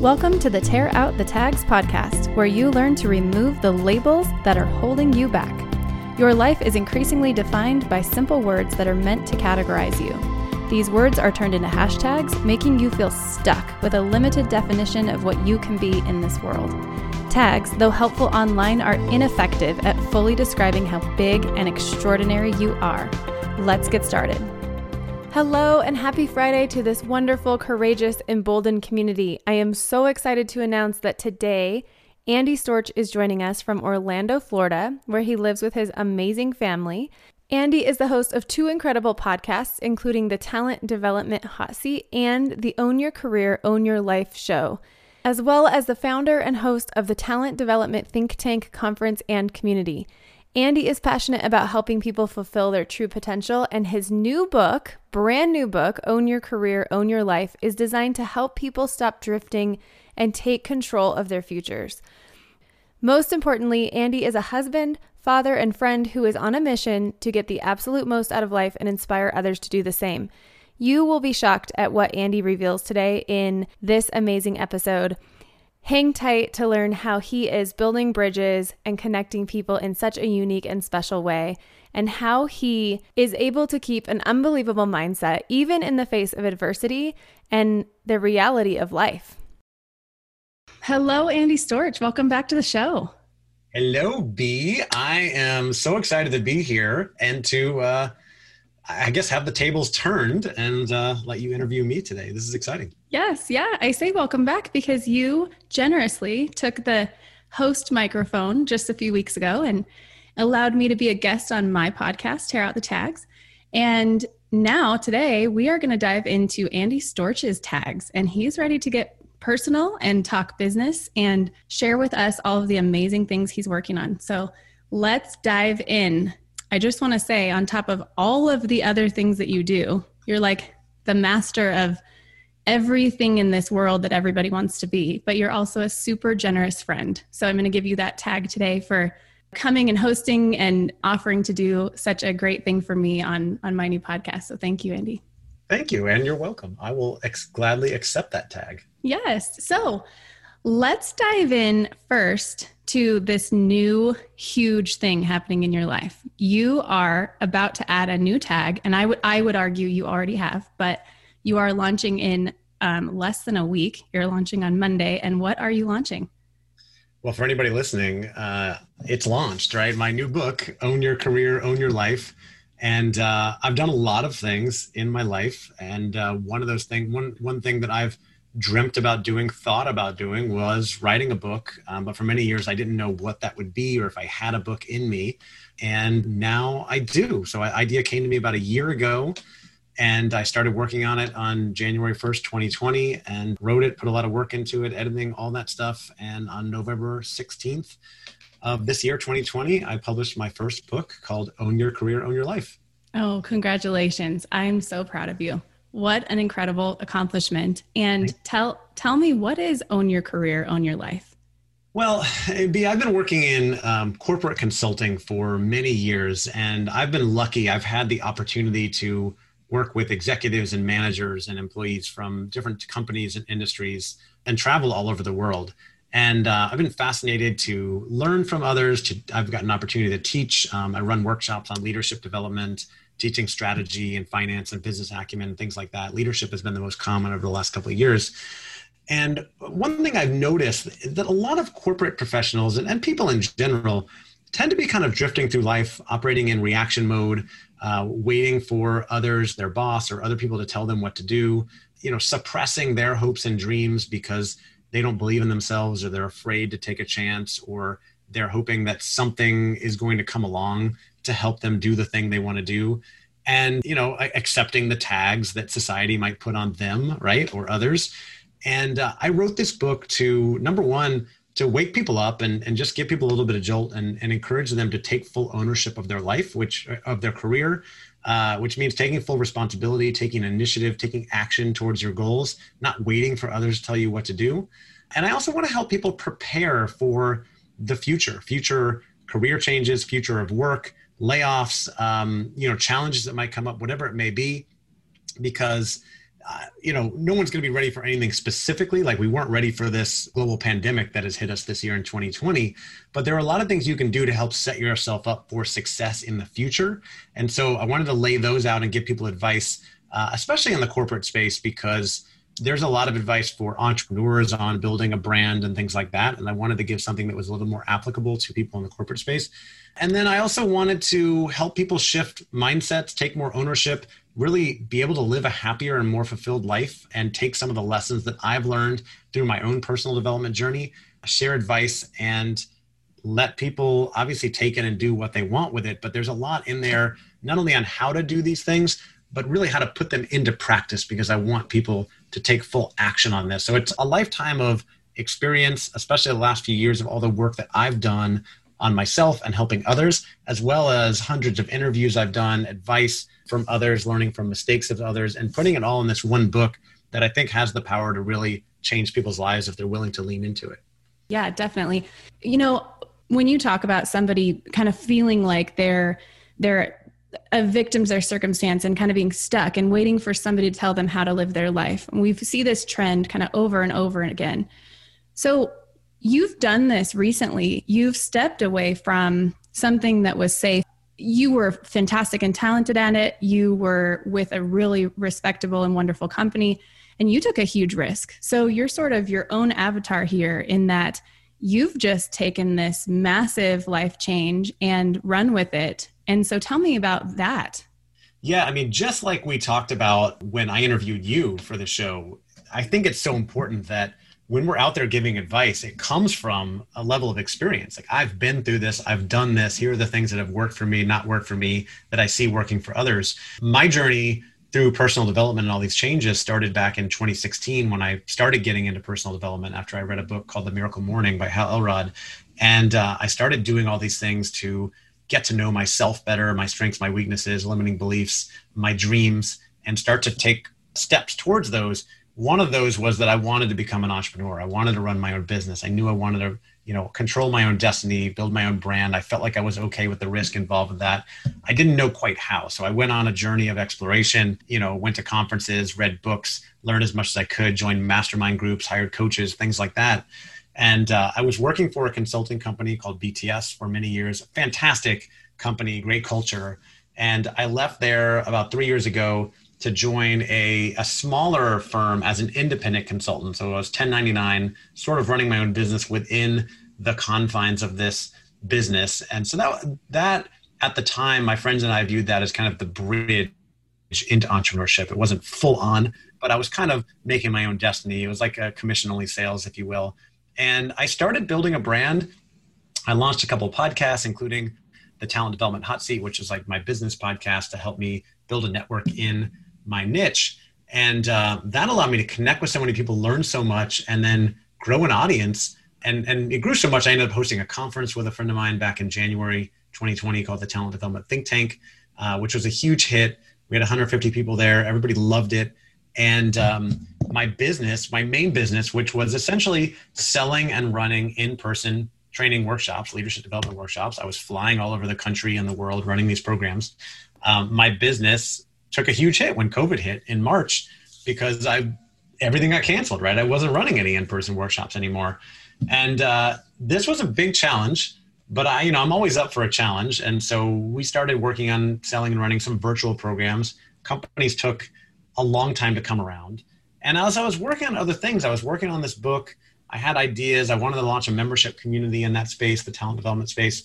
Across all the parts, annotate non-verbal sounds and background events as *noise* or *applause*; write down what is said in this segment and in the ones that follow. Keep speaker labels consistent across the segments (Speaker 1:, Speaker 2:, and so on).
Speaker 1: Welcome to the Tear Out the Tags podcast, where you learn to remove the labels that are holding you back. Your life is increasingly defined by simple words that are meant to categorize you. These words are turned into hashtags, making you feel stuck with a limited definition of what you can be in this world. Tags, though helpful online, are ineffective at fully describing how big and extraordinary you are. Let's get started. Hello and happy Friday to this wonderful, courageous, emboldened community. I am so excited to announce that today, Andy Storch is joining us from Orlando, Florida, where he lives with his amazing family. Andy is the host of two incredible podcasts, including the Talent Development Hot Seat and the Own Your Career, Own Your Life show, as well as the founder and host of the Talent Development Think Tank Conference and Community. Andy is passionate about helping people fulfill their true potential, and his new book, brand new book, Own Your Career, Own Your Life, is designed to help people stop drifting and take control of their futures. Most importantly, Andy is a husband, father, and friend who is on a mission to get the absolute most out of life and inspire others to do the same. You will be shocked at what Andy reveals today in this amazing episode. Hang tight to learn how he is building bridges and connecting people in such a unique and special way, and how he is able to keep an unbelievable mindset even in the face of adversity and the reality of life. Hello, Andy Storch. Welcome back to the show.
Speaker 2: Hello, B. I am so excited to be here and to, uh, I guess, have the tables turned and uh, let you interview me today. This is exciting.
Speaker 1: Yes, yeah. I say welcome back because you generously took the host microphone just a few weeks ago and allowed me to be a guest on my podcast, Tear Out the Tags. And now, today, we are going to dive into Andy Storch's tags, and he's ready to get personal and talk business and share with us all of the amazing things he's working on. So let's dive in. I just want to say, on top of all of the other things that you do, you're like the master of everything in this world that everybody wants to be, but you're also a super generous friend. So I'm going to give you that tag today for coming and hosting and offering to do such a great thing for me on on my new podcast. So thank you, Andy.
Speaker 2: Thank you, and you're welcome. I will ex- gladly accept that tag.
Speaker 1: Yes. So let's dive in first to this new huge thing happening in your life. You are about to add a new tag, and I would I would argue you already have, but you are launching in um, less than a week. You're launching on Monday. And what are you launching?
Speaker 2: Well, for anybody listening, uh, it's launched, right? My new book, Own Your Career, Own Your Life. And uh, I've done a lot of things in my life. And uh, one of those things, one, one thing that I've dreamt about doing, thought about doing was writing a book. Um, but for many years, I didn't know what that would be or if I had a book in me. And now I do. So, an idea came to me about a year ago and I started working on it on January 1st, 2020, and wrote it, put a lot of work into it, editing, all that stuff. And on November 16th of this year, 2020, I published my first book called Own Your Career, Own Your Life.
Speaker 1: Oh, congratulations. I'm so proud of you. What an incredible accomplishment. And tell tell me what is Own Your Career, Own Your Life?
Speaker 2: Well, B, I've been working in um, corporate consulting for many years, and I've been lucky. I've had the opportunity to work with executives and managers and employees from different companies and industries and travel all over the world. And uh, I've been fascinated to learn from others. To I've got an opportunity to teach. Um, I run workshops on leadership development, teaching strategy and finance and business acumen and things like that. Leadership has been the most common over the last couple of years. And one thing I've noticed that a lot of corporate professionals and, and people in general tend to be kind of drifting through life, operating in reaction mode, uh, waiting for others, their boss or other people to tell them what to do, you know, suppressing their hopes and dreams because they don't believe in themselves or they're afraid to take a chance or they're hoping that something is going to come along to help them do the thing they want to do and you know accepting the tags that society might put on them right or others and uh, i wrote this book to number one to wake people up and, and just give people a little bit of jolt and, and encourage them to take full ownership of their life, which of their career, uh, which means taking full responsibility, taking initiative, taking action towards your goals, not waiting for others to tell you what to do. And I also want to help people prepare for the future, future career changes, future of work, layoffs, um, you know, challenges that might come up, whatever it may be, because uh, you know, no one's going to be ready for anything specifically. Like we weren't ready for this global pandemic that has hit us this year in 2020. But there are a lot of things you can do to help set yourself up for success in the future. And so I wanted to lay those out and give people advice, uh, especially in the corporate space, because there's a lot of advice for entrepreneurs on building a brand and things like that. And I wanted to give something that was a little more applicable to people in the corporate space. And then I also wanted to help people shift mindsets, take more ownership, really be able to live a happier and more fulfilled life and take some of the lessons that I've learned through my own personal development journey, share advice, and let people obviously take it and do what they want with it. But there's a lot in there, not only on how to do these things, but really how to put them into practice because I want people to take full action on this. So it's a lifetime of experience, especially the last few years of all the work that I've done on myself and helping others, as well as hundreds of interviews I've done, advice from others, learning from mistakes of others, and putting it all in this one book that I think has the power to really change people's lives if they're willing to lean into it.
Speaker 1: Yeah, definitely. You know, when you talk about somebody kind of feeling like they're they're a victim to their circumstance and kind of being stuck and waiting for somebody to tell them how to live their life. And we see this trend kind of over and over and again. So you've done this recently. You've stepped away from something that was safe you were fantastic and talented at it. You were with a really respectable and wonderful company, and you took a huge risk. So you're sort of your own avatar here in that you've just taken this massive life change and run with it. And so tell me about that.
Speaker 2: Yeah, I mean, just like we talked about when I interviewed you for the show, I think it's so important that when we're out there giving advice, it comes from a level of experience. Like I've been through this, I've done this. Here are the things that have worked for me, not worked for me, that I see working for others. My journey through personal development and all these changes started back in 2016 when I started getting into personal development after I read a book called The Miracle Morning by Hal Elrod. And uh, I started doing all these things to get to know myself better, my strengths, my weaknesses, limiting beliefs, my dreams, and start to take steps towards those one of those was that I wanted to become an entrepreneur. I wanted to run my own business. I knew I wanted to, you know, control my own destiny, build my own brand. I felt like I was okay with the risk involved with that. I didn't know quite how. So I went on a journey of exploration, you know, went to conferences, read books, learned as much as I could, joined mastermind groups, hired coaches, things like that. And uh, I was working for a consulting company called BTS for many years. Fantastic company, great culture. And I left there about three years ago to join a, a smaller firm as an independent consultant. So I was 1099, sort of running my own business within the confines of this business. And so that that at the time, my friends and I viewed that as kind of the bridge into entrepreneurship. It wasn't full on, but I was kind of making my own destiny. It was like a commission only sales, if you will. And I started building a brand. I launched a couple of podcasts, including the Talent Development Hot Seat, which is like my business podcast to help me build a network in my niche. And uh, that allowed me to connect with so many people learn so much and then grow an audience. And and it grew so much i ended up hosting a conference with a friend of mine back in january 2020 called the talent development think tank uh, which was a huge hit. We had 150 people there. Everybody loved it. And um, my business my main business which was essentially selling and running in-person training workshops leadership development workshops. I was flying all over the country and the world running these programs. Um, my business took a huge hit when COVID hit in March because I everything got canceled. Right, I wasn't running any in person workshops anymore, and uh, this was a big challenge. But I, you know, I'm always up for a challenge, and so we started working on selling and running some virtual programs. Companies took a long time to come around, and as I was working on other things, I was working on this book. I had ideas. I wanted to launch a membership community in that space, the talent development space.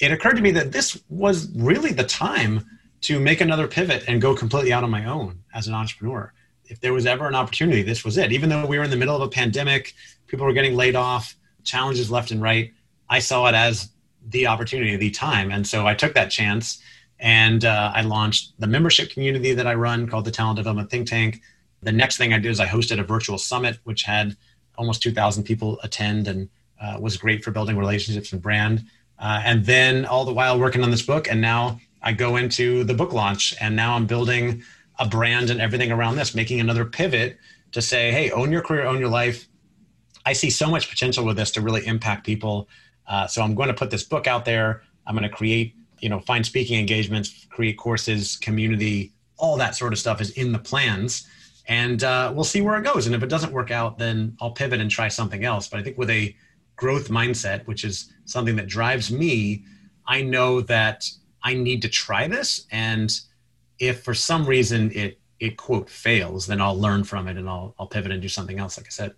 Speaker 2: It occurred to me that this was really the time to make another pivot and go completely out on my own as an entrepreneur. If there was ever an opportunity, this was it. Even though we were in the middle of a pandemic, people were getting laid off, challenges left and right, I saw it as the opportunity, the time. And so I took that chance and uh, I launched the membership community that I run called the Talent Development Think Tank. The next thing I did is I hosted a virtual summit, which had almost 2,000 people attend and uh, was great for building relationships and brand. Uh, and then all the while working on this book, and now I go into the book launch and now I'm building a brand and everything around this, making another pivot to say, hey, own your career, own your life. I see so much potential with this to really impact people. Uh, so I'm going to put this book out there. I'm going to create, you know, find speaking engagements, create courses, community, all that sort of stuff is in the plans. and uh, we'll see where it goes. And if it doesn't work out, then I'll pivot and try something else. But I think with a growth mindset, which is something that drives me, I know that I need to try this. And if for some reason it it quote fails, then I'll learn from it and I'll I'll pivot and do something else. Like I said.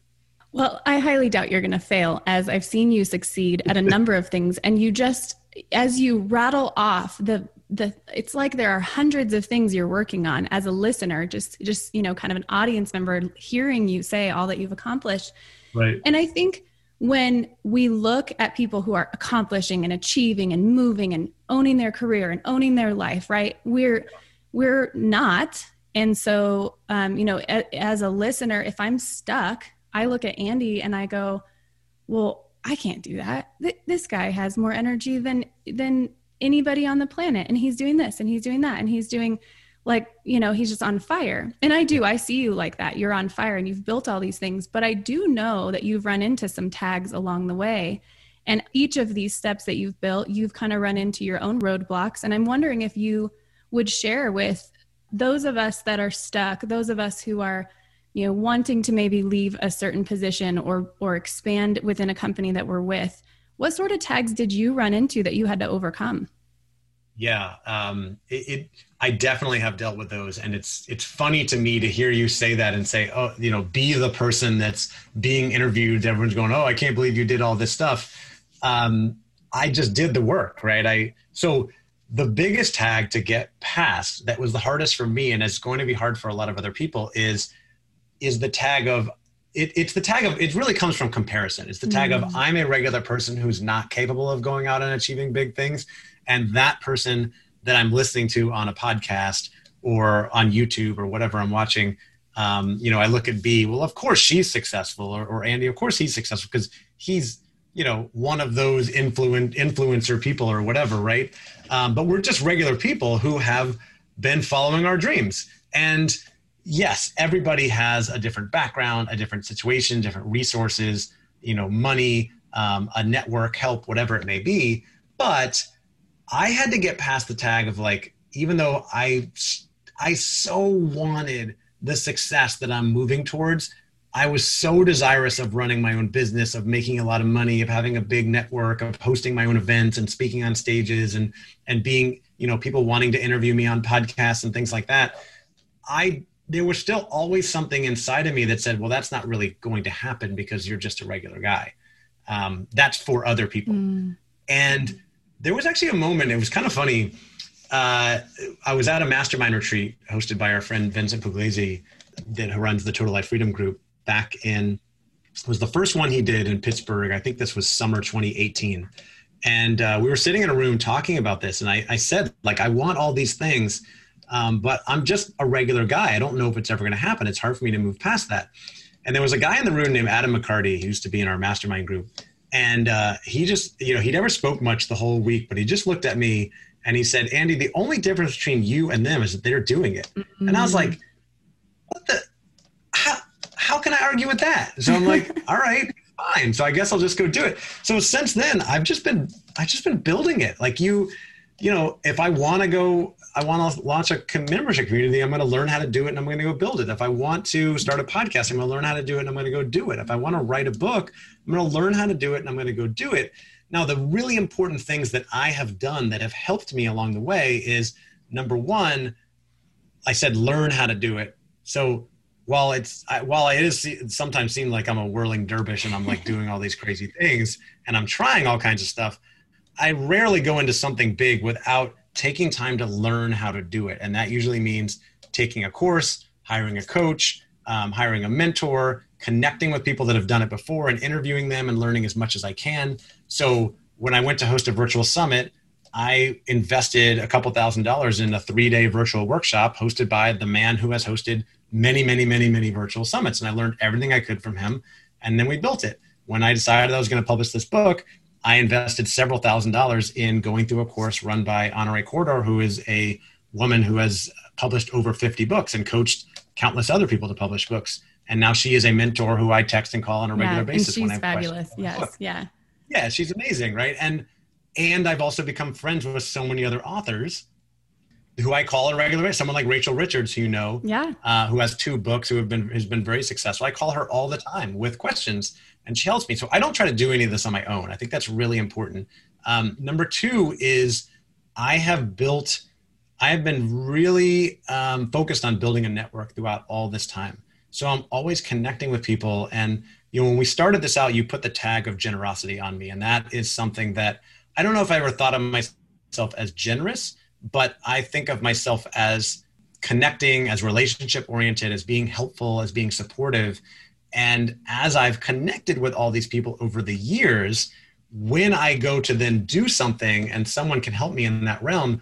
Speaker 1: Well, I highly doubt you're going to fail, as I've seen you succeed at a number of things, and you just as you rattle off the the it's like there are hundreds of things you're working on as a listener just just you know kind of an audience member hearing you say all that you've accomplished
Speaker 2: right
Speaker 1: and i think when we look at people who are accomplishing and achieving and moving and owning their career and owning their life right? We're we're not. And so um, you know a, as a listener if i'm stuck i look at andy and i go well i can't do that. Th- this guy has more energy than than anybody on the planet and he's doing this and he's doing that and he's doing like you know he's just on fire. And i do i see you like that. You're on fire and you've built all these things but i do know that you've run into some tags along the way. And each of these steps that you've built you've kind of run into your own roadblocks. And i'm wondering if you would share with those of us that are stuck those of us who are you know wanting to maybe leave a certain position or or expand within a company that we're with what sort of tags did you run into that you had to overcome?
Speaker 2: Yeah, um, it, it, I definitely have dealt with those, and it's it's funny to me to hear you say that and say, oh, you know, be the person that's being interviewed. Everyone's going, oh, I can't believe you did all this stuff. Um, I just did the work, right? I so the biggest tag to get past that was the hardest for me, and it's going to be hard for a lot of other people is is the tag of it, it's the tag of it really comes from comparison it's the tag mm. of i'm a regular person who's not capable of going out and achieving big things and that person that i'm listening to on a podcast or on youtube or whatever i'm watching um, you know i look at b well of course she's successful or, or andy of course he's successful because he's you know one of those influen- influencer people or whatever right um, but we're just regular people who have been following our dreams and yes, everybody has a different background, a different situation, different resources, you know, money, um, a network, help, whatever it may be. But I had to get past the tag of like, even though I, I so wanted the success that I'm moving towards, I was so desirous of running my own business, of making a lot of money, of having a big network, of hosting my own events and speaking on stages and and being, you know, people wanting to interview me on podcasts and things like that. I there was still always something inside of me that said, well, that's not really going to happen because you're just a regular guy. Um, that's for other people. Mm. And there was actually a moment, it was kind of funny. Uh, I was at a mastermind retreat hosted by our friend Vincent Pugliese, that runs the Total Life Freedom Group back in, was the first one he did in Pittsburgh. I think this was summer 2018. And uh, we were sitting in a room talking about this. And I, I said, like, I want all these things um, but I'm just a regular guy. I don't know if it's ever going to happen. It's hard for me to move past that. And there was a guy in the room named Adam McCarty who used to be in our mastermind group. And uh, he just, you know, he never spoke much the whole week, but he just looked at me and he said, Andy, the only difference between you and them is that they're doing it. Mm-hmm. And I was like, what the, how, how can I argue with that? So I'm like, *laughs* all right, fine. So I guess I'll just go do it. So since then, I've just been, I've just been building it. Like you, you know, if I want to go, I want to launch a membership community, I'm going to learn how to do it and I'm going to go build it. If I want to start a podcast, I'm going to learn how to do it and I'm going to go do it. If I want to write a book, I'm going to learn how to do it and I'm going to go do it. Now, the really important things that I have done that have helped me along the way is number one, I said learn how to do it. So while it's while it is sometimes seem like I'm a whirling dervish and I'm like doing all these crazy things and I'm trying all kinds of stuff, I rarely go into something big without taking time to learn how to do it. And that usually means taking a course, hiring a coach, um, hiring a mentor, connecting with people that have done it before and interviewing them and learning as much as I can. So when I went to host a virtual summit, I invested a couple thousand dollars in a three day virtual workshop hosted by the man who has hosted many, many, many, many virtual summits. And I learned everything I could from him. And then we built it. When I decided I was going to publish this book, I invested several thousand dollars in going through a course run by Honorée Corder, who is a woman who has published over 50 books and coached countless other people to publish books. And now she is a mentor who I text and call on a regular basis. yeah.
Speaker 1: And she's fabulous. Yes. Yeah.
Speaker 2: Yeah. She's amazing. Right. And, and I've also become friends with so many other authors who I call on a regular basis, someone like Rachel Richards, who you know,
Speaker 1: yeah,
Speaker 2: uh, who has two books, who have been has been very successful. I call her all the time with questions, and she helps me. So I don't try to do any of this on my own. I think that's really important. Um, number two is I have built, I have been really um, focused on building a network throughout all this time. So I'm always connecting with people. And you know, when we started this out, you put the tag of generosity on me, and that is something that I don't know if I ever thought of myself as generous, but I think of myself as connecting, as relationship oriented, as being helpful, as being supportive. And as I've connected with all these people over the years, when I go to then do something and someone can help me in that realm,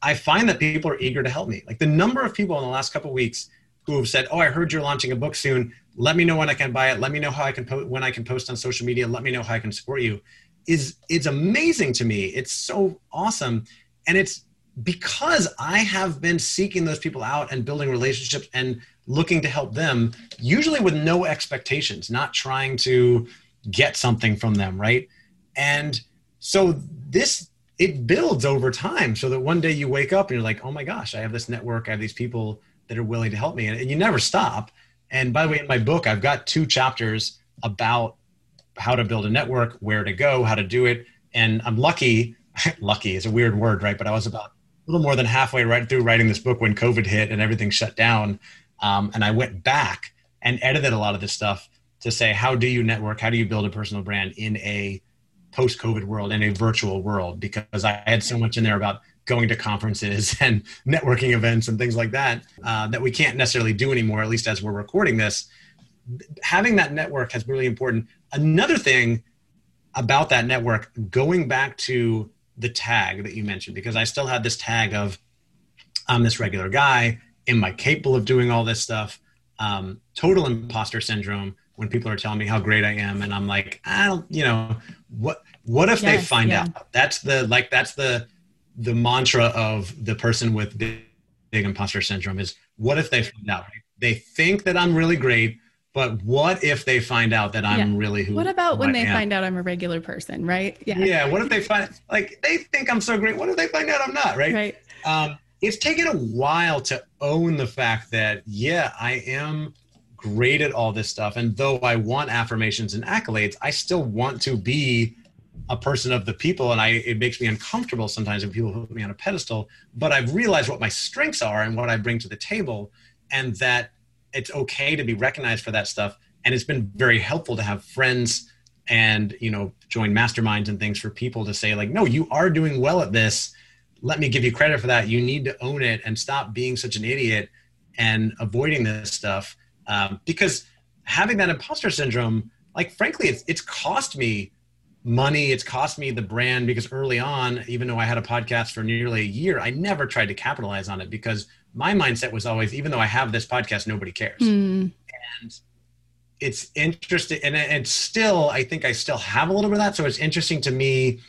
Speaker 2: I find that people are eager to help me. Like the number of people in the last couple weeks who have said, "Oh, I heard you're launching a book soon. Let me know when I can buy it. Let me know how I can po- when I can post on social media. Let me know how I can support you." Is it's amazing to me. It's so awesome, and it's because I have been seeking those people out and building relationships and looking to help them, usually with no expectations, not trying to get something from them, right? And so this it builds over time so that one day you wake up and you're like, oh my gosh, I have this network, I have these people that are willing to help me. And, and you never stop. And by the way, in my book, I've got two chapters about how to build a network, where to go, how to do it. And I'm lucky, *laughs* lucky is a weird word, right? But I was about a little more than halfway right through writing this book when COVID hit and everything shut down. Um, and I went back and edited a lot of this stuff to say, how do you network? How do you build a personal brand in a post COVID world and a virtual world because I had so much in there about going to conferences *laughs* and networking events and things like that uh, that we can't necessarily do anymore, at least as we're recording this. Having that network has been really important. Another thing about that network, going back to the tag that you mentioned, because I still had this tag of I'm this regular guy. Am I capable of doing all this stuff? Um, total imposter syndrome when people are telling me how great I am, and I'm like, I don't, you know, what what if yes, they find yeah. out? That's the like that's the the mantra of the person with big, big imposter syndrome is what if they find out? They think that I'm really great, but what if they find out that I'm
Speaker 1: yeah.
Speaker 2: really who?
Speaker 1: What about when they am? find out I'm a regular person, right?
Speaker 2: Yeah. Yeah. What if they find like they think I'm so great? What if they find out I'm not? Right.
Speaker 1: Right.
Speaker 2: Um, it's taken a while to own the fact that yeah, I am great at all this stuff. And though I want affirmations and accolades, I still want to be a person of the people. And I, it makes me uncomfortable sometimes when people put me on a pedestal, but I've realized what my strengths are and what I bring to the table and that it's okay to be recognized for that stuff. And it's been very helpful to have friends and, you know, join masterminds and things for people to say like, no, you are doing well at this. Let me give you credit for that. You need to own it and stop being such an idiot and avoiding this stuff um, because having that imposter syndrome, like frankly, it's it's cost me money. It's cost me the brand because early on, even though I had a podcast for nearly a year, I never tried to capitalize on it because my mindset was always, even though I have this podcast, nobody cares.
Speaker 1: Mm.
Speaker 2: And it's interesting, and it's still, I think I still have a little bit of that. So it's interesting to me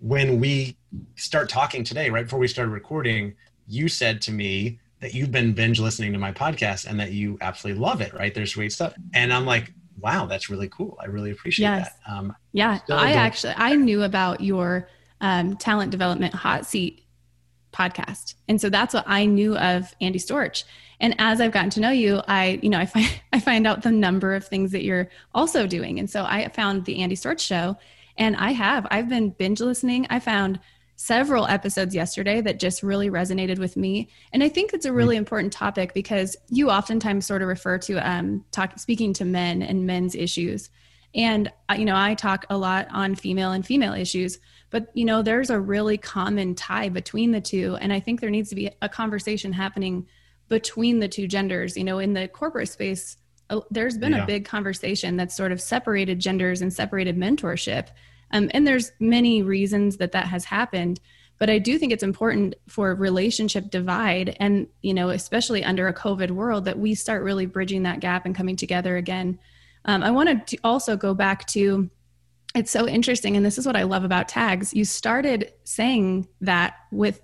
Speaker 2: when we start talking today, right before we started recording, you said to me that you've been binge listening to my podcast and that you absolutely love it, right? There's great stuff. And I'm like, wow, that's really cool. I really appreciate yes. that. Um,
Speaker 1: yeah, I actually, I knew about your um, talent development hot seat podcast. And so that's what I knew of Andy Storch. And as I've gotten to know you, I, you know, I find, *laughs* I find out the number of things that you're also doing. And so I found the Andy Storch show and I have, I've been binge listening. I found several episodes yesterday that just really resonated with me. And I think it's a really mm-hmm. important topic because you oftentimes sort of refer to um, talk, speaking to men and men's issues. And, uh, you know, I talk a lot on female and female issues, but, you know, there's a really common tie between the two. And I think there needs to be a conversation happening between the two genders. You know, in the corporate space, uh, there's been yeah. a big conversation that's sort of separated genders and separated mentorship um, and there's many reasons that that has happened but i do think it's important for relationship divide and you know especially under a covid world that we start really bridging that gap and coming together again. Um, i wanted to also go back to it's so interesting and this is what i love about tags. You started saying that with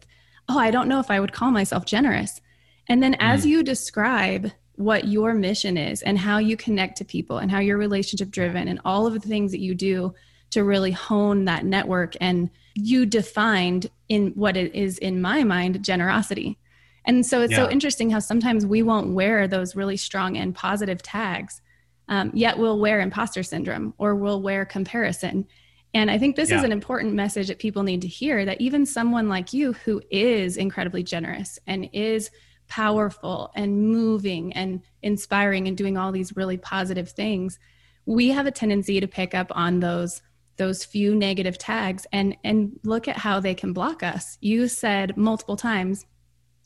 Speaker 1: oh i don't know if i would call myself generous. And then as mm. you describe what your mission is and how you connect to people and how you're relationship driven and all of the things that you do to really hone that network and you defined in what it is in my mind generosity And so it's yeah. so interesting how sometimes we won't wear those really strong and positive tags, um, yet we'll wear imposter syndrome or we'll wear comparison. And I think this yeah. is an important message that people need to hear that even someone like you who is incredibly generous and is powerful and moving and inspiring and doing all these really positive things, we have a tendency to pick up on those those few negative tags and and look at how they can block us. You said multiple times,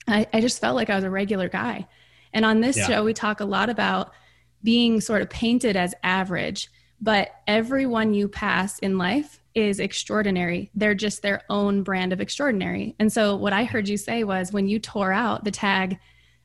Speaker 1: I, I just felt like I was a regular guy. And on this yeah. show, we talk a lot about being sort of painted as average, but everyone you pass in life is extraordinary. They're just their own brand of extraordinary. And so, what I heard you say was when you tore out the tag,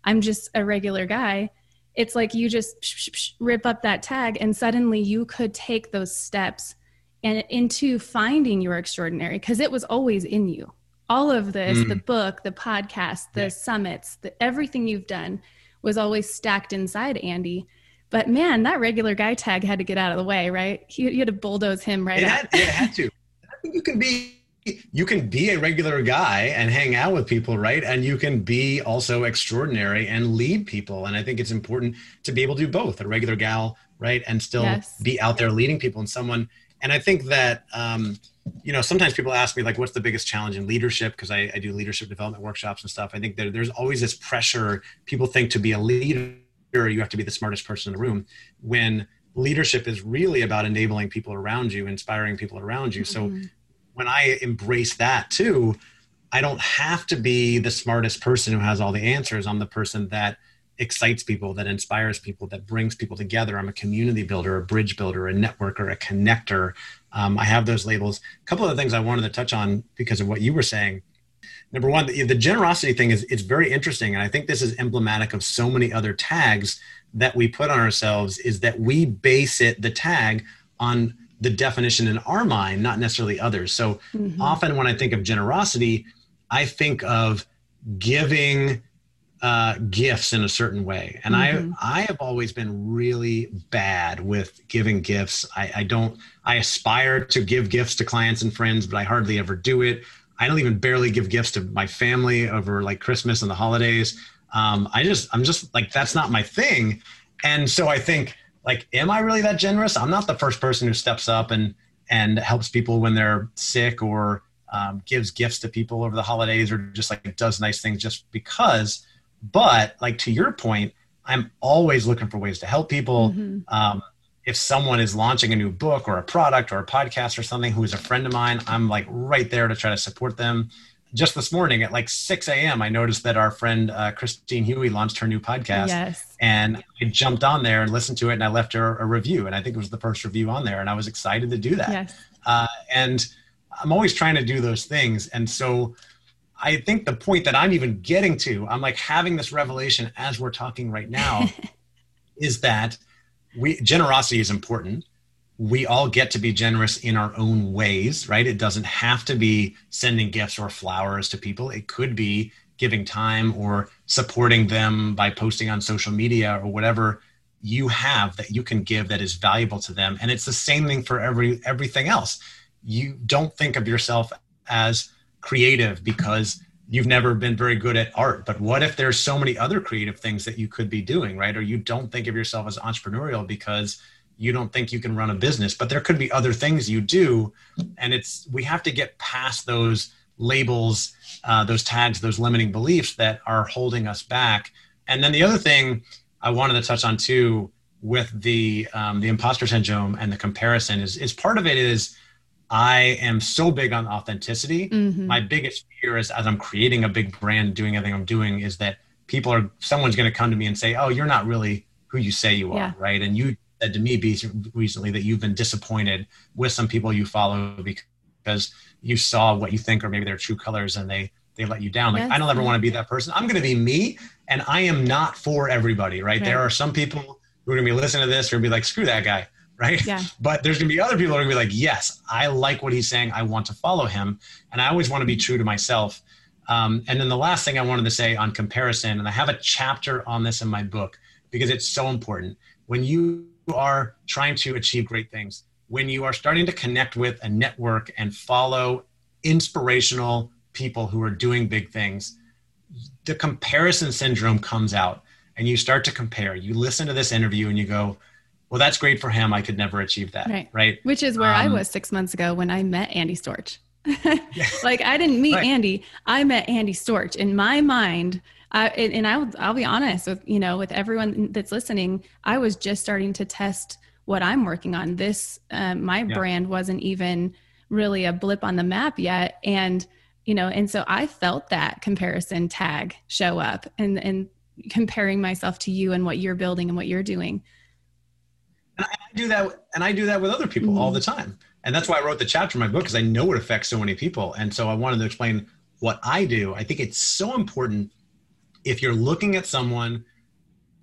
Speaker 1: I'm just a regular guy, it's like you just rip up that tag, and suddenly you could take those steps and into finding your extraordinary because it was always in you. All of this, mm. the book, the podcast, the yeah. summits, the, everything you've done was always stacked inside Andy. But man, that regular guy tag had to get out of the way, right? You, you had to bulldoze him right
Speaker 2: it had, it had to. I think you can be you can be a regular guy and hang out with people, right? And you can be also extraordinary and lead people. And I think it's important to be able to do both, a regular gal, right? And still yes. be out there leading people and someone and I think that um, you know sometimes people ask me like, what's the biggest challenge in leadership? Because I, I, do leadership development workshops and stuff. I think that there's always this pressure. People think to be a leader, you have to be the smartest person in the room. When leadership is really about enabling people around you, inspiring people around you. Mm-hmm. So when I embrace that too, I don't have to be the smartest person who has all the answers. I'm the person that excites people, that inspires people, that brings people together. I'm a community builder, a bridge builder, a networker, a connector. Um, I have those labels. A couple of things I wanted to touch on because of what you were saying. Number one, the, the generosity thing is it's very interesting, and I think this is emblematic of so many other tags that we put on ourselves. Is that we base it the tag on the definition in our mind, not necessarily others. So mm-hmm. often when I think of generosity, I think of giving uh, gifts in a certain way. And mm-hmm. I I have always been really bad with giving gifts. I, I don't I aspire to give gifts to clients and friends, but I hardly ever do it. I don't even barely give gifts to my family over like Christmas and the holidays. Um, I just I'm just like that's not my thing. And so I think like, am I really that generous? I'm not the first person who steps up and and helps people when they're sick or um, gives gifts to people over the holidays or just like does nice things just because but like to your point, I'm always looking for ways to help people. Mm-hmm. Um, if someone is launching a new book or a product or a podcast or something who is a friend of mine, I'm like right there to try to support them. Just this morning at like 6 a.m., I noticed that our friend uh, Christine Huey launched her new podcast. Yes. And I jumped on there and listened to it and I left her a review. And I think it was the first review on there. And I was excited to do that. Yes. Uh, and I'm always trying to do those things. And so, I think the point that I'm even getting to, I'm like having this revelation as we're talking right now, *laughs* is that we generosity is important. We all get to be generous in our own ways, right? It doesn't have to be sending gifts or flowers to people. It could be giving time or supporting them by posting on social media or whatever you have that you can give that is valuable to them. And it's the same thing for every everything else. You don't think of yourself as creative because you've never been very good at art. But what if there's so many other creative things that you could be doing right? Or you don't think of yourself as entrepreneurial because you don't think you can run a business but there could be other things you do. And it's we have to get past those labels uh, those tags those limiting beliefs that are holding us back. And then the other thing i wanted to touch on too with the um, the imposter syndrome and the comparison is is part of it is I am so big on authenticity. Mm-hmm. My biggest fear is as I'm creating a big brand, doing everything I'm doing, is that people are someone's going to come to me and say, "Oh, you're not really who you say you are," yeah. right? And you said to me recently that you've been disappointed with some people you follow because you saw what you think or maybe their true colors and they they let you down. Like yes. I don't ever want to be that person. I'm going to be me, and I am not for everybody, right? right? There are some people who are going to be listening to this or be like, "Screw that guy." Right? Yeah. *laughs* But there's going to be other people who are going to be like, yes, I like what he's saying. I want to follow him. And I always want to be true to myself. Um, and then the last thing I wanted to say on comparison, and I have a chapter on this in my book because it's so important. When you are trying to achieve great things, when you are starting to connect with a network and follow inspirational people who are doing big things, the comparison syndrome comes out and you start to compare. You listen to this interview and you go, well, that's great for him. I could never achieve that. Right. right?
Speaker 1: Which is where um, I was six months ago when I met Andy Storch. *laughs* like I didn't meet right. Andy. I met Andy Storch. In my mind, I, and I'll, I'll be honest with, you know, with everyone that's listening, I was just starting to test what I'm working on. This, um, my yeah. brand wasn't even really a blip on the map yet. And, you know, and so I felt that comparison tag show up and, and comparing myself to you and what you're building and what you're doing.
Speaker 2: And I do that, and I do that with other people mm-hmm. all the time. And that's why I wrote the chapter in my book because I know it affects so many people. And so I wanted to explain what I do. I think it's so important if you're looking at someone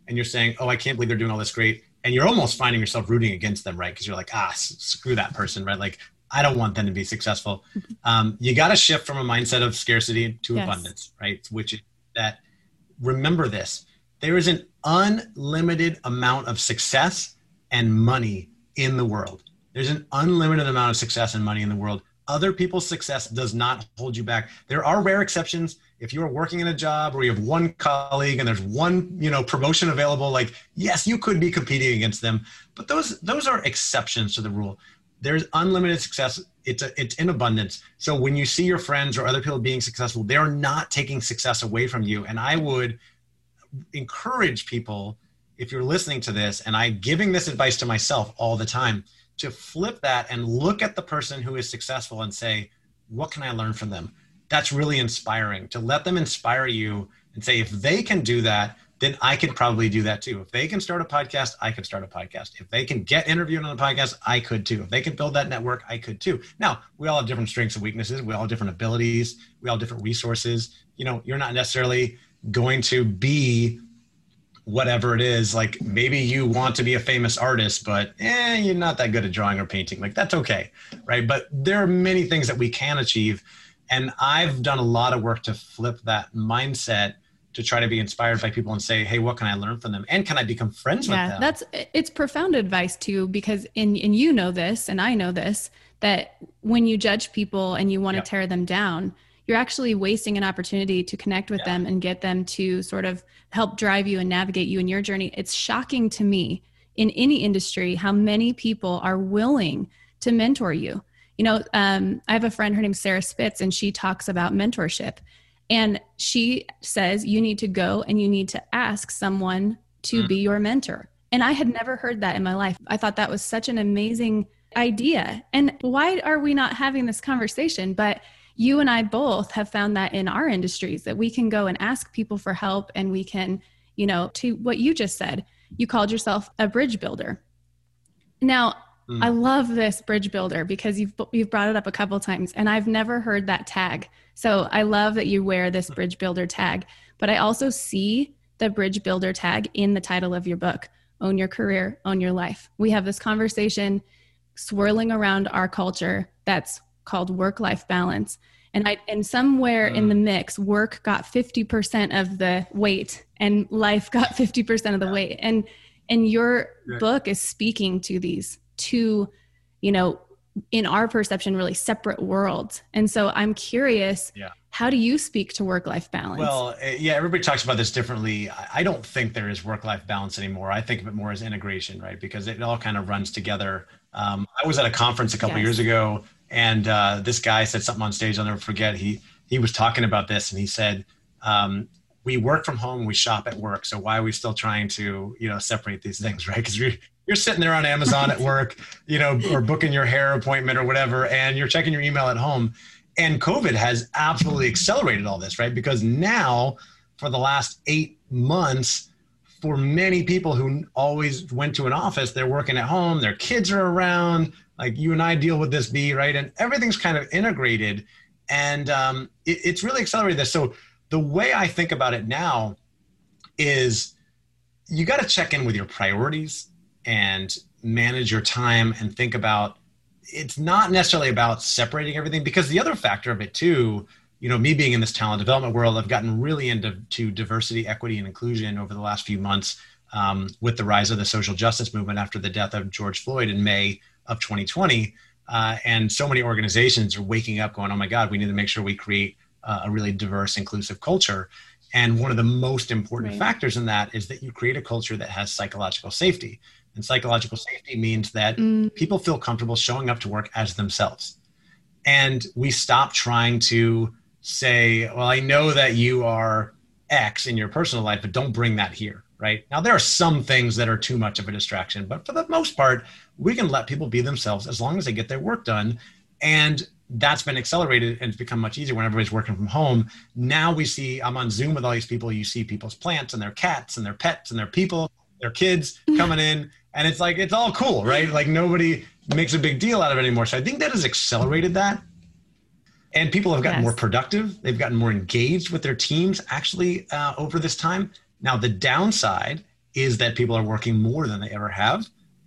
Speaker 2: and you're saying, "Oh, I can't believe they're doing all this great," and you're almost finding yourself rooting against them, right? Because you're like, "Ah, screw that person," right? Like I don't want them to be successful. Mm-hmm. Um, you got to shift from a mindset of scarcity to yes. abundance, right? Which is that remember this there is an unlimited amount of success and money in the world. There's an unlimited amount of success and money in the world. Other people's success does not hold you back. There are rare exceptions. If you're working in a job where you have one colleague and there's one, you know, promotion available, like yes, you could be competing against them, but those those are exceptions to the rule there's unlimited success it's a, it's in abundance so when you see your friends or other people being successful they're not taking success away from you and i would encourage people if you're listening to this and I'm giving this advice to myself all the time to flip that and look at the person who is successful and say what can i learn from them that's really inspiring to let them inspire you and say if they can do that then I could probably do that too. If they can start a podcast, I could start a podcast. If they can get interviewed on a podcast, I could too. If they can build that network, I could too. Now, we all have different strengths and weaknesses. We all have different abilities. We all have different resources. You know, you're not necessarily going to be whatever it is. Like maybe you want to be a famous artist, but eh, you're not that good at drawing or painting. Like that's okay, right? But there are many things that we can achieve. And I've done a lot of work to flip that mindset to try to be inspired by people and say, "Hey, what can I learn from them? And can I become friends yeah, with them?"
Speaker 1: That's it's profound advice too, because in and you know this, and I know this that when you judge people and you want yep. to tear them down, you're actually wasting an opportunity to connect with yeah. them and get them to sort of help drive you and navigate you in your journey. It's shocking to me in any industry how many people are willing to mentor you. You know, um, I have a friend, her name's Sarah Spitz, and she talks about mentorship and she says you need to go and you need to ask someone to mm. be your mentor. And I had never heard that in my life. I thought that was such an amazing idea. And why are we not having this conversation? But you and I both have found that in our industries that we can go and ask people for help and we can, you know, to what you just said, you called yourself a bridge builder. Now, mm. I love this bridge builder because you've you've brought it up a couple times and I've never heard that tag. So I love that you wear this bridge builder tag, but I also see the bridge builder tag in the title of your book Own Your Career, Own Your Life. We have this conversation swirling around our culture that's called work life balance. And I and somewhere mm. in the mm. mix, work got 50% of the weight and life *laughs* got 50% of the weight. And and your book is speaking to these two, you know, in our perception really separate worlds and so i'm curious yeah. how do you speak to work life balance
Speaker 2: well eh, yeah everybody talks about this differently i don't think there is work life balance anymore i think of it more as integration right because it all kind of runs together um, i was at a conference a couple yes. years ago and uh, this guy said something on stage i'll never forget he he was talking about this and he said um, we work from home we shop at work so why are we still trying to you know separate these things *laughs* right because you're sitting there on Amazon at work, you know, or booking your hair appointment or whatever, and you're checking your email at home. And COVID has absolutely accelerated all this, right? Because now, for the last eight months, for many people who always went to an office, they're working at home, their kids are around, like you and I deal with this, B, right? And everything's kind of integrated. And um, it, it's really accelerated this. So the way I think about it now is you got to check in with your priorities and manage your time and think about it's not necessarily about separating everything because the other factor of it too you know me being in this talent development world i've gotten really into to diversity equity and inclusion over the last few months um, with the rise of the social justice movement after the death of george floyd in may of 2020 uh, and so many organizations are waking up going oh my god we need to make sure we create uh, a really diverse inclusive culture And one of the most important right. factors in that is that you create a culture that has psychological safety. And psychological safety means that mm. people feel comfortable showing up to work as themselves. And we stop trying to say, well, I know that you are X in your personal life, but don't bring that here, right? Now, there are some things that are too much of a distraction, but for the most part, we can let people be themselves as long as they get their work done. And that's been accelerated and it's become much easier when everybody's working from home. Now we see, I'm on Zoom with all these people, you see people's plants and their cats and their pets and their people, their kids coming in. And it's like, it's all cool, right? Like nobody makes a big deal out of it anymore. So I think that has accelerated that and people have gotten yes. more productive they've gotten more engaged with their teams actually uh, over this time now the downside is that people are working more than they ever have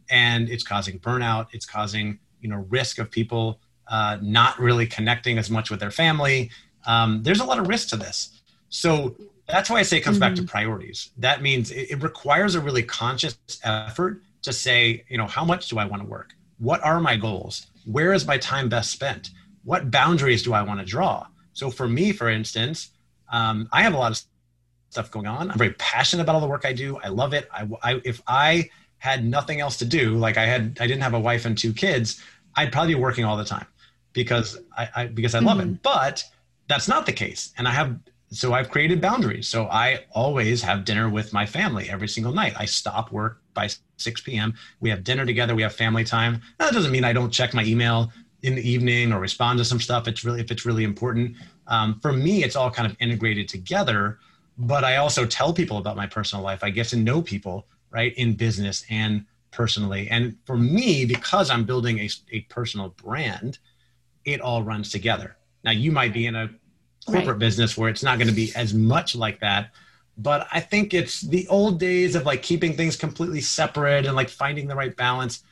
Speaker 2: and it's causing burnout it's causing you know risk of people uh, not really connecting as much with their family um, there's a lot of risk to this so that's why i say it comes mm-hmm. back to mm-hmm. priorities that means it, it requires a really conscious effort to say you know how much do i want to work what are my goals where is my time best spent what boundaries do I want to draw? So for me, for instance, um, I have a lot of stuff going on. I'm very passionate about all the work I do. I love it. I, I, if I had nothing else to do, like I had, I didn't have a wife and two kids, I'd probably be working all the time because I, I because I love mm-hmm. it. But that's not the case, and I have so I've created boundaries. So I always have dinner with my family every single night. I stop work by 6 p.m. We have dinner together. We have family time. That doesn't mean I don't check my email in the evening or respond to some stuff. It's really if it's really important. Um, for me, it's all kind of integrated together. But I also tell people about my personal life. I get to know people right in business and personally. And for me, because I'm building a, a personal brand, it all runs together. Now you might be in a corporate right. business where it's not going to be as much like that but i think it's the old days of like keeping things completely separate and like finding the right balance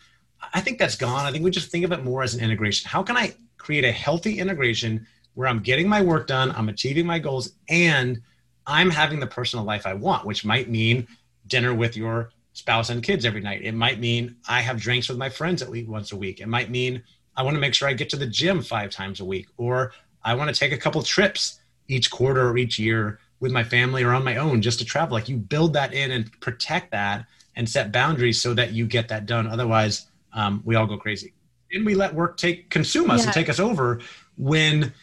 Speaker 2: I think that's gone. I think we just think of it more as an integration. How can I create a healthy integration where I'm getting my work done, I'm achieving my goals, and I'm having the personal life I want, which might mean dinner with your spouse and kids every night. It might mean I have drinks with my friends at least once a week. It might mean I want to make sure I get to the gym five times a week, or I want to take a couple trips each quarter or each year with my family or on my own just to travel. Like you build that in and protect that and set boundaries so that you get that done. Otherwise, um, we all go crazy. And we let work take consume us yeah. and take us over when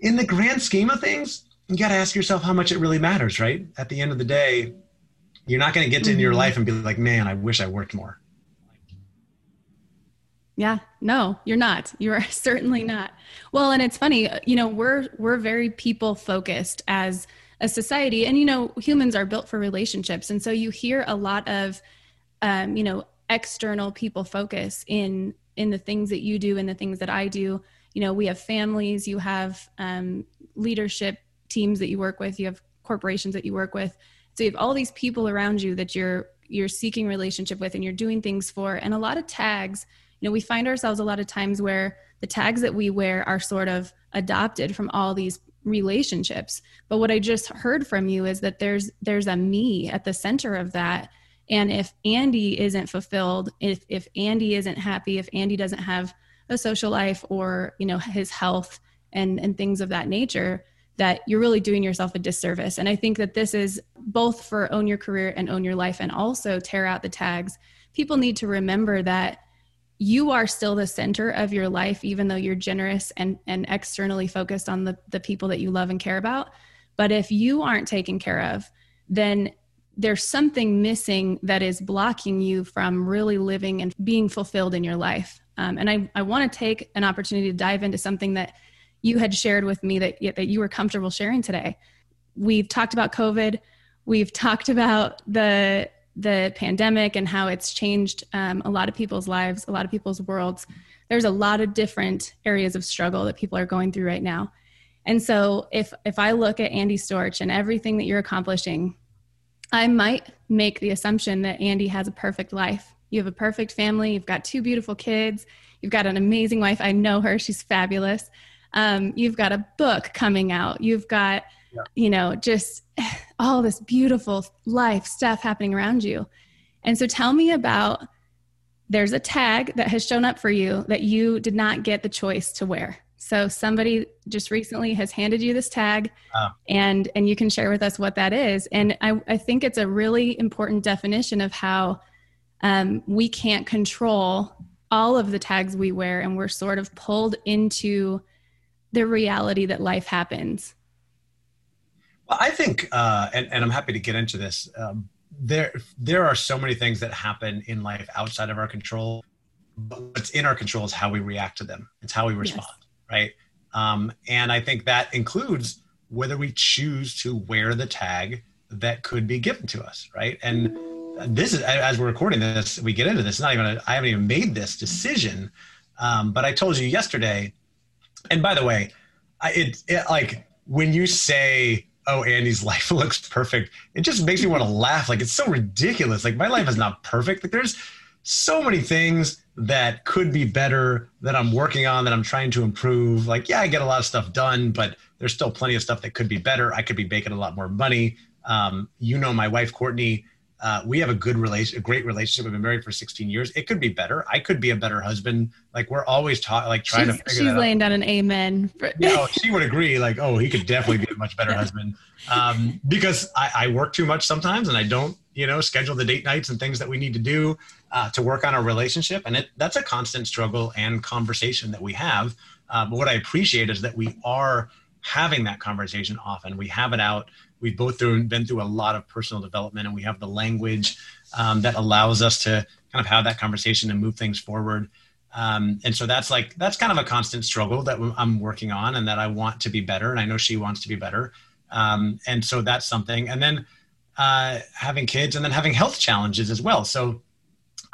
Speaker 2: in the grand scheme of things, you got to ask yourself how much it really matters, right? At the end of the day, you're not going to get to mm-hmm. your life and be like, man, I wish I worked more.
Speaker 1: Yeah, no, you're not. You are *laughs* certainly not. Well, and it's funny, you know, we're we're very people focused as a society, and you know, humans are built for relationships, and so you hear a lot of, um, you know, external people focus in in the things that you do and the things that I do. You know, we have families, you have um, leadership teams that you work with, you have corporations that you work with. So you have all these people around you that you're you're seeking relationship with and you're doing things for. And a lot of tags, you know, we find ourselves a lot of times where the tags that we wear are sort of adopted from all these relationships. But what I just heard from you is that there's there's a me at the center of that and if Andy isn't fulfilled, if if Andy isn't happy, if Andy doesn't have a social life or, you know, his health and and things of that nature, that you're really doing yourself a disservice. And I think that this is both for own your career and own your life and also tear out the tags. People need to remember that you are still the center of your life, even though you're generous and, and externally focused on the, the people that you love and care about. But if you aren't taken care of, then there's something missing that is blocking you from really living and being fulfilled in your life. Um, and I, I want to take an opportunity to dive into something that you had shared with me that, that you were comfortable sharing today. We've talked about COVID. We've talked about the the pandemic and how it's changed um, a lot of people's lives, a lot of people's worlds. There's a lot of different areas of struggle that people are going through right now. And so if if I look at Andy Storch and everything that you're accomplishing, I might make the assumption that Andy has a perfect life. You have a perfect family. You've got two beautiful kids. You've got an amazing wife. I know her. She's fabulous. Um, you've got a book coming out. You've got, yeah. you know, just all this beautiful life stuff happening around you. And so tell me about there's a tag that has shown up for you that you did not get the choice to wear. So somebody just recently has handed you this tag oh. and and you can share with us what that is. And I, I think it's a really important definition of how um, we can't control all of the tags we wear and we're sort of pulled into the reality that life happens.
Speaker 2: Well, I think, uh, and, and I'm happy to get into this. Um, there, there are so many things that happen in life outside of our control. But what's in our control is how we react to them. It's how we respond. Yes right? Um, and I think that includes whether we choose to wear the tag that could be given to us, right? And this is as we're recording this, we get into this. Not even a, I haven't even made this decision, um, but I told you yesterday. And by the way, I, it, it like when you say oh andy's *laughs* life looks perfect it just makes me want to laugh like it's so ridiculous like my life is not perfect like there's so many things that could be better that I'm working on that I'm trying to improve. Like, yeah, I get a lot of stuff done, but there's still plenty of stuff that could be better. I could be making a lot more money. Um, you know, my wife Courtney, uh, we have a good relation, a great relationship. We've been married for 16 years. It could be better. I could be a better husband. Like we're always talking, like trying
Speaker 1: she's,
Speaker 2: to.
Speaker 1: Figure she's laying out. down an amen.
Speaker 2: you know, she would agree. Like, oh, he could definitely be a much better *laughs* husband. Um, because I, I work too much sometimes, and I don't, you know, schedule the date nights and things that we need to do uh, to work on our relationship. And it, that's a constant struggle and conversation that we have. Uh, but what I appreciate is that we are having that conversation often. We have it out. We've both through, been through a lot of personal development, and we have the language um, that allows us to kind of have that conversation and move things forward. Um, and so that's like that's kind of a constant struggle that I'm working on, and that I want to be better, and I know she wants to be better. Um, and so that's something. And then uh, having kids, and then having health challenges as well. So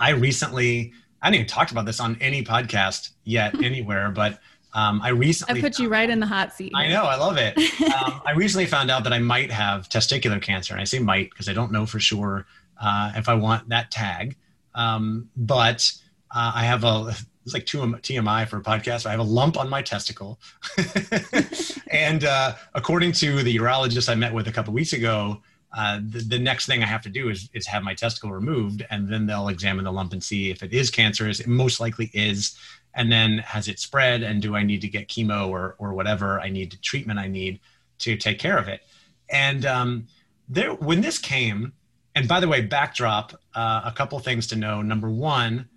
Speaker 2: I recently, I haven't even talked about this on any podcast yet *laughs* anywhere, but um, I recently.
Speaker 1: I put you right in the hot seat.
Speaker 2: I know, I love it. *laughs* um, I recently found out that I might have testicular cancer, and I say might because I don't know for sure uh, if I want that tag. Um, but uh, I have a it's like two TMI for a podcast. I have a lump on my testicle, *laughs* and uh, according to the urologist I met with a couple weeks ago, uh, the, the, next thing I have to do is, is have my testicle removed, and then they'll examine the lump and see if it is cancerous. It most likely is. And then has it spread, and do I need to get chemo or, or whatever I need, treatment I need to take care of it? And um, there, when this came, and by the way, backdrop, uh, a couple things to know. Number one,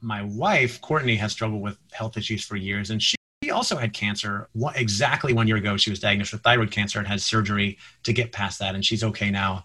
Speaker 2: my wife, Courtney, has struggled with health issues for years, and she also had cancer exactly one year ago. She was diagnosed with thyroid cancer and had surgery to get past that, and she's okay now.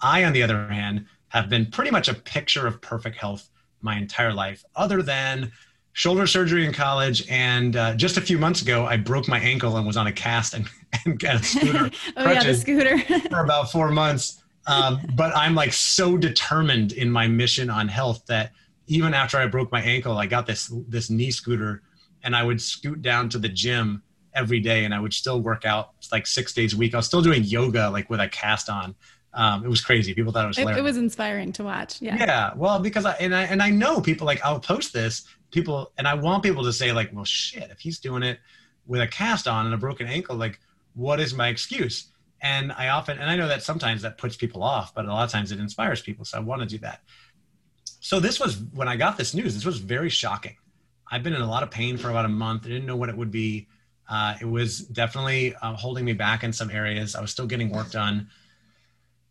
Speaker 2: I, on the other hand, have been pretty much a picture of perfect health my entire life, other than shoulder surgery in college. And uh, just a few months ago, I broke my ankle and was on a cast and, *laughs* and got a scooter. *laughs*
Speaker 1: oh, yeah, the scooter. *laughs*
Speaker 2: for about four months. Um, but I'm like so determined in my mission on health that even after I broke my ankle, I got this this knee scooter and I would scoot down to the gym every day and I would still work out like six days a week. I was still doing yoga like with a cast on. Um, it was crazy. People thought it was
Speaker 1: it, it, was inspiring to watch. Yeah.
Speaker 2: Yeah. Well, because I and I and I know people like I'll post this people and I want people to say like, well, shit, if he's doing it with a cast on and a broken ankle, like, what is my excuse? And I often and I know that sometimes that puts people off, but a lot of times it inspires people. So I want to do that. So this was when I got this news. This was very shocking. I've been in a lot of pain for about a month. I didn't know what it would be. Uh, it was definitely uh, holding me back in some areas. I was still getting work done.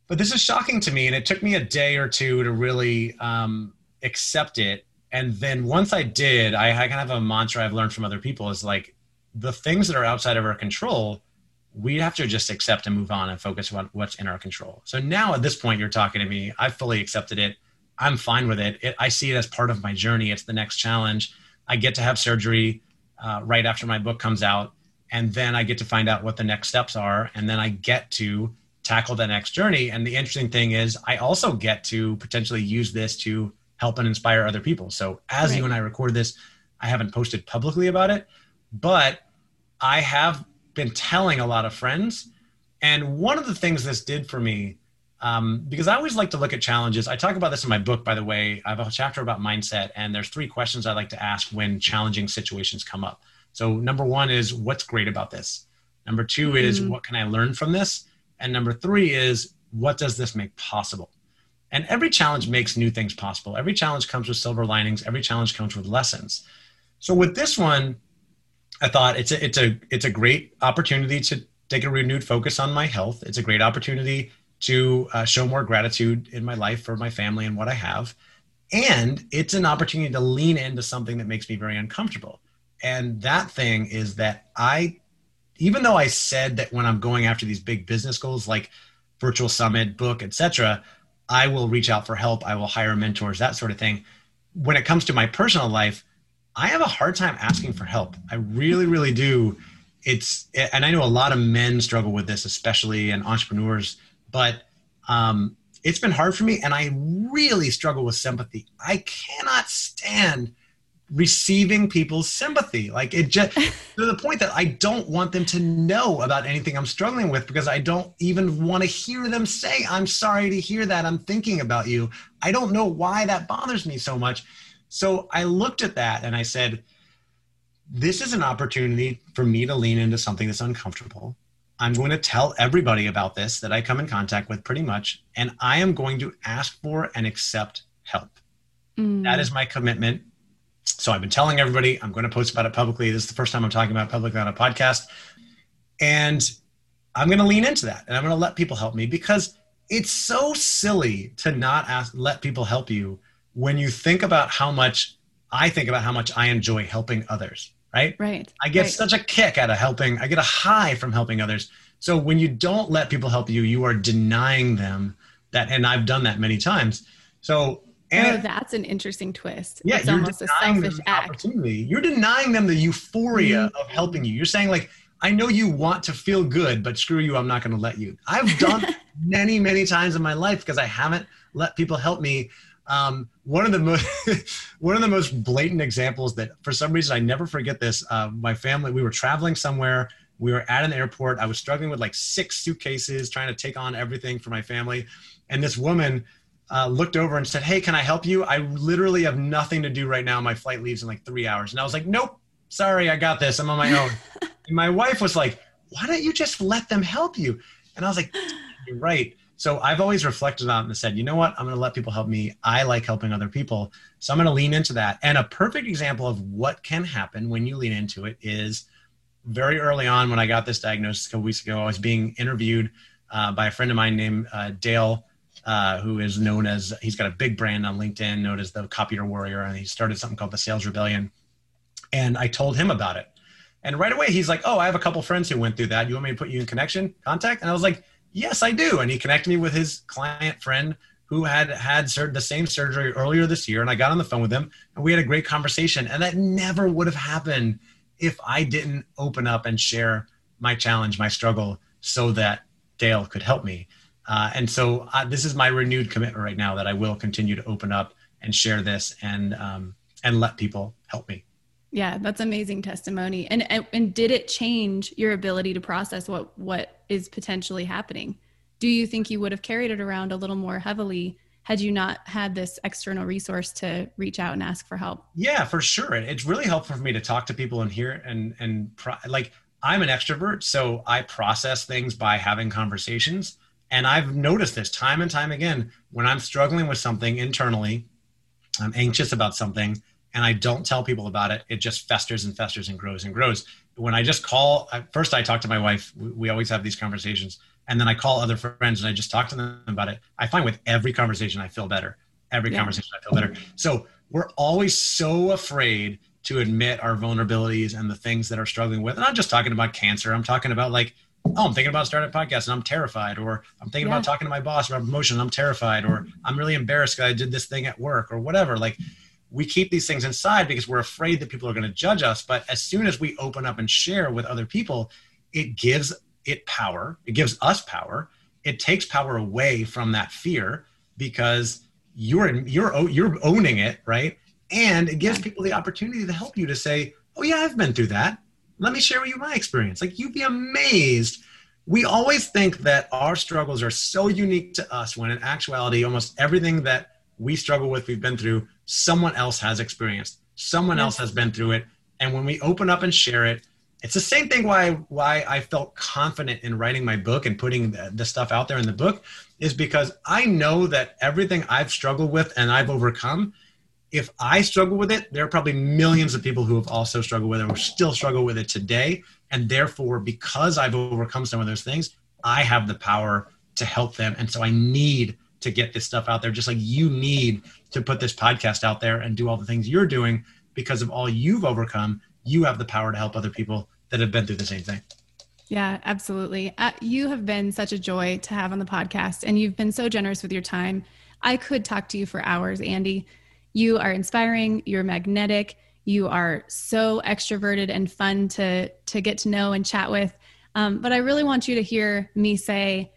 Speaker 2: But this is shocking to me, and it took me a day or two to really um, accept it. And then once I did, I, I kind of have a mantra I've learned from other people is like the things that are outside of our control, we have to just accept and move on and focus on what's in our control. So now at this point, you're talking to me. I've fully accepted it. I'm fine with it. it. I see it as part of my journey. It's the next challenge. I get to have surgery uh, right after my book comes out, and then I get to find out what the next steps are, and then I get to tackle the next journey. And the interesting thing is, I also get to potentially use this to help and inspire other people. So as right. you and I record this, I haven't posted publicly about it, but I have been telling a lot of friends. And one of the things this did for me um, because I always like to look at challenges. I talk about this in my book, by the way. I have a chapter about mindset, and there's three questions I like to ask when challenging situations come up. So, number one is what's great about this? Number 2 mm-hmm. is what can I learn from this? And number three is what does this make possible? And every challenge makes new things possible. Every challenge comes with silver linings, every challenge comes with lessons. So, with this one, I thought it's a it's a it's a great opportunity to take a renewed focus on my health. It's a great opportunity to uh, show more gratitude in my life for my family and what I have. And it's an opportunity to lean into something that makes me very uncomfortable. And that thing is that I, even though I said that when I'm going after these big business goals like virtual summit, book, etc., I will reach out for help. I will hire mentors, that sort of thing. When it comes to my personal life, I have a hard time asking for help. I really, really do. It's, and I know a lot of men struggle with this, especially and entrepreneurs, but um, it's been hard for me. And I really struggle with sympathy. I cannot stand receiving people's sympathy. Like it just *laughs* to the point that I don't want them to know about anything I'm struggling with because I don't even want to hear them say, I'm sorry to hear that. I'm thinking about you. I don't know why that bothers me so much. So I looked at that and I said, this is an opportunity for me to lean into something that's uncomfortable. I'm going to tell everybody about this that I come in contact with pretty much, and I am going to ask for and accept help. Mm. That is my commitment. So I've been telling everybody I'm going to post about it publicly. This is the first time I'm talking about it publicly on a podcast. And I'm going to lean into that and I'm going to let people help me because it's so silly to not ask, let people help you when you think about how much I think about how much I enjoy helping others, right?
Speaker 1: Right.
Speaker 2: I get
Speaker 1: right.
Speaker 2: such a kick out of helping. I get a high from helping others. So when you don't let people help you, you are denying them that. And I've done that many times. So
Speaker 1: and oh, that's an interesting twist.
Speaker 2: Yeah,
Speaker 1: it's
Speaker 2: you're
Speaker 1: almost a selfish act.
Speaker 2: Opportunity. You're denying them the euphoria mm-hmm. of helping you. You're saying like, I know you want to feel good, but screw you, I'm not going to let you. I've done *laughs* many, many times in my life because I haven't let people help me. Um, one of the most *laughs* one of the most blatant examples that for some reason I never forget this. Uh, my family, we were traveling somewhere. We were at an airport. I was struggling with like six suitcases, trying to take on everything for my family. And this woman uh, looked over and said, Hey, can I help you? I literally have nothing to do right now. My flight leaves in like three hours. And I was like, Nope, sorry, I got this. I'm on my own. *laughs* and my wife was like, Why don't you just let them help you? And I was like, *sighs* You're right. So I've always reflected on it and said, you know what? I'm going to let people help me. I like helping other people. So I'm going to lean into that. And a perfect example of what can happen when you lean into it is very early on when I got this diagnosis a couple weeks ago, I was being interviewed uh, by a friend of mine named uh, Dale uh, who is known as he's got a big brand on LinkedIn known as the Copier Warrior, and he started something called the Sales Rebellion. And I told him about it, and right away he's like, "Oh, I have a couple friends who went through that. You want me to put you in connection, contact?" And I was like, "Yes, I do." And he connected me with his client friend who had had sur- the same surgery earlier this year, and I got on the phone with him, and we had a great conversation. And that never would have happened if I didn't open up and share my challenge, my struggle, so that Dale could help me. Uh, and so uh, this is my renewed commitment right now that I will continue to open up and share this and um, and let people help me.
Speaker 1: Yeah, that's amazing testimony. And, and and did it change your ability to process what what is potentially happening? Do you think you would have carried it around a little more heavily had you not had this external resource to reach out and ask for help?
Speaker 2: Yeah, for sure. It's really helpful for me to talk to people and hear and and pro- like I'm an extrovert, so I process things by having conversations. And I've noticed this time and time again when I'm struggling with something internally, I'm anxious about something, and I don't tell people about it, it just festers and festers and grows and grows. When I just call, first I talk to my wife, we always have these conversations, and then I call other friends and I just talk to them about it. I find with every conversation, I feel better. Every yeah. conversation, I feel better. So we're always so afraid to admit our vulnerabilities and the things that are struggling with. And I'm just talking about cancer. I'm talking about like oh, I'm thinking about starting a podcast and I'm terrified, or I'm thinking yeah. about talking to my boss about promotion and I'm terrified, or I'm really embarrassed because I did this thing at work, or whatever. Like we keep these things inside because we're afraid that people are going to judge us. But as soon as we open up and share with other people, it gives it power. It gives us power. It takes power away from that fear because you're you're you're owning it, right? And it gives people the opportunity to help you to say, "Oh yeah, I've been through that let me share with you my experience. Like you'd be amazed. We always think that our struggles are so unique to us when in actuality, almost everything that we struggle with, we've been through, someone else has experienced. Someone yes. else has been through it. And when we open up and share it, it's the same thing why why I felt confident in writing my book and putting the, the stuff out there in the book is because I know that everything I've struggled with and I've overcome if I struggle with it, there are probably millions of people who have also struggled with it or still struggle with it today. And therefore, because I've overcome some of those things, I have the power to help them. And so I need to get this stuff out there, just like you need to put this podcast out there and do all the things you're doing because of all you've overcome. You have the power to help other people that have been through the same thing.
Speaker 1: Yeah, absolutely. Uh, you have been such a joy to have on the podcast, and you've been so generous with your time. I could talk to you for hours, Andy. You are inspiring, you're magnetic, you are so extroverted and fun to to get to know and chat with. Um, but I really want you to hear me say,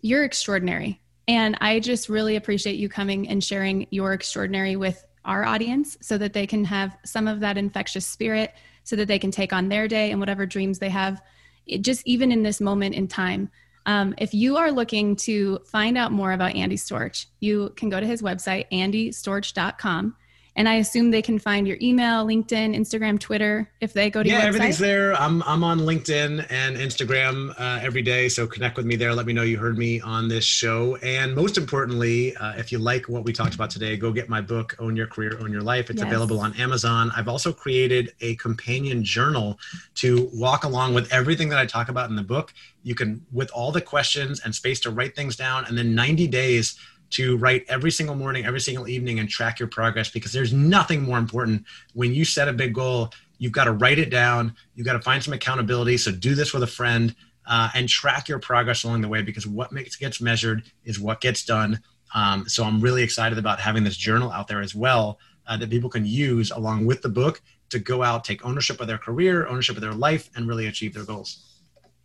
Speaker 1: you're extraordinary. And I just really appreciate you coming and sharing your extraordinary with our audience so that they can have some of that infectious spirit, so that they can take on their day and whatever dreams they have, it, just even in this moment in time. Um, if you are looking to find out more about Andy Storch, you can go to his website, andystorch.com. And I assume they can find your email, LinkedIn, Instagram, Twitter if they go to
Speaker 2: yeah, everything's there. I'm I'm on LinkedIn and Instagram uh, every day, so connect with me there. Let me know you heard me on this show, and most importantly, uh, if you like what we talked about today, go get my book, Own Your Career, Own Your Life. It's yes. available on Amazon. I've also created a companion journal to walk along with everything that I talk about in the book. You can, with all the questions and space to write things down, and then 90 days to write every single morning, every single evening, and track your progress because there's nothing more important when you set a big goal. You've got to write it down. You've got to find some accountability. So do this with a friend uh, and track your progress along the way because what makes gets measured is what gets done. Um, so I'm really excited about having this journal out there as well uh, that people can use along with the book to go out, take ownership of their career, ownership of their life, and really achieve their goals.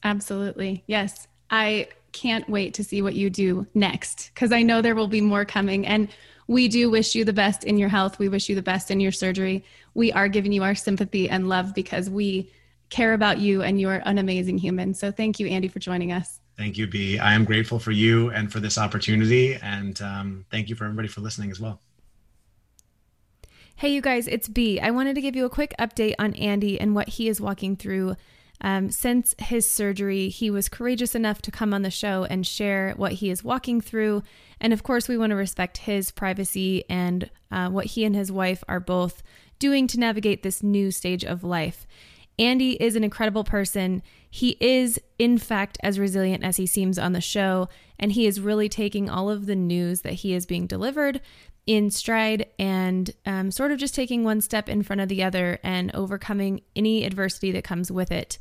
Speaker 1: Absolutely. Yes. I can't wait to see what you do next because I know there will be more coming. And we do wish you the best in your health. We wish you the best in your surgery. We are giving you our sympathy and love because we care about you and you're an amazing human. So thank you, Andy, for joining us.
Speaker 2: Thank you, B. I am grateful for you and for this opportunity. And um, thank you for everybody for listening as well.
Speaker 1: Hey, you guys, it's B. I wanted to give you a quick update on Andy and what he is walking through um, since his surgery, he was courageous enough to come on the show and share what he is walking through. And of course, we want to respect his privacy and uh, what he and his wife are both doing to navigate this new stage of life. Andy is an incredible person. He is, in fact, as resilient as he seems on the show, and he is really taking all of the news that he is being delivered in stride and um, sort of just taking one step in front of the other and overcoming any adversity that comes with it.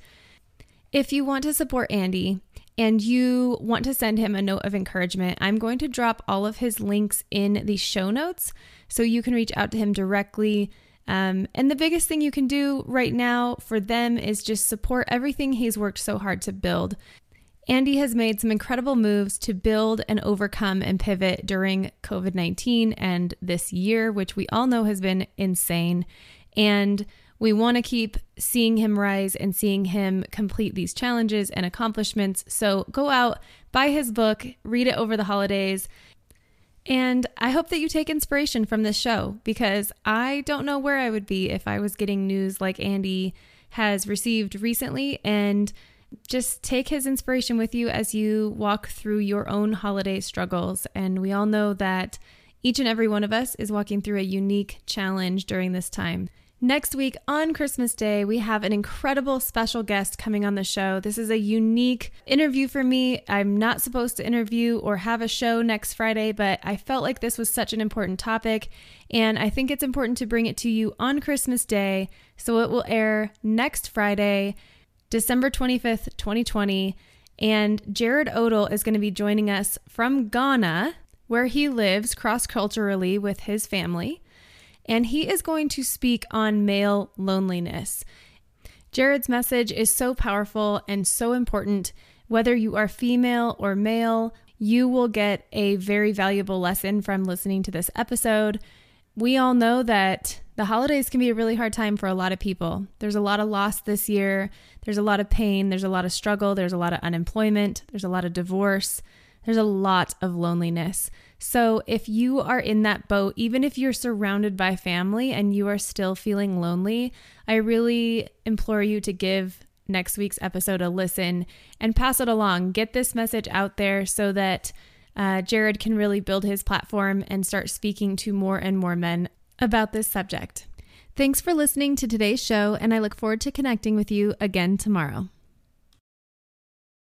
Speaker 1: If you want to support Andy and you want to send him a note of encouragement, I'm going to drop all of his links in the show notes so you can reach out to him directly. Um, and the biggest thing you can do right now for them is just support everything he's worked so hard to build. Andy has made some incredible moves to build and overcome and pivot during COVID 19 and this year, which we all know has been insane. And we want to keep seeing him rise and seeing him complete these challenges and accomplishments. So go out, buy his book, read it over the holidays. And I hope that you take inspiration from this show because I don't know where I would be if I was getting news like Andy has received recently. And just take his inspiration with you as you walk through your own holiday struggles. And we all know that each and every one of us is walking through a unique challenge during this time. Next week on Christmas Day, we have an incredible special guest coming on the show. This is a unique interview for me. I'm not supposed to interview or have a show next Friday, but I felt like this was such an important topic, and I think it's important to bring it to you on Christmas Day. So it will air next Friday. December 25th, 2020. And Jared Odell is going to be joining us from Ghana, where he lives cross culturally with his family. And he is going to speak on male loneliness. Jared's message is so powerful and so important. Whether you are female or male, you will get a very valuable lesson from listening to this episode. We all know that the holidays can be a really hard time for a lot of people. There's a lot of loss this year. There's a lot of pain. There's a lot of struggle. There's a lot of unemployment. There's a lot of divorce. There's a lot of loneliness. So, if you are in that boat, even if you're surrounded by family and you are still feeling lonely, I really implore you to give next week's episode a listen and pass it along. Get this message out there so that uh, Jared can really build his platform and start speaking to more and more men about this subject. Thanks for listening to today's show, and I look forward to connecting with you again tomorrow.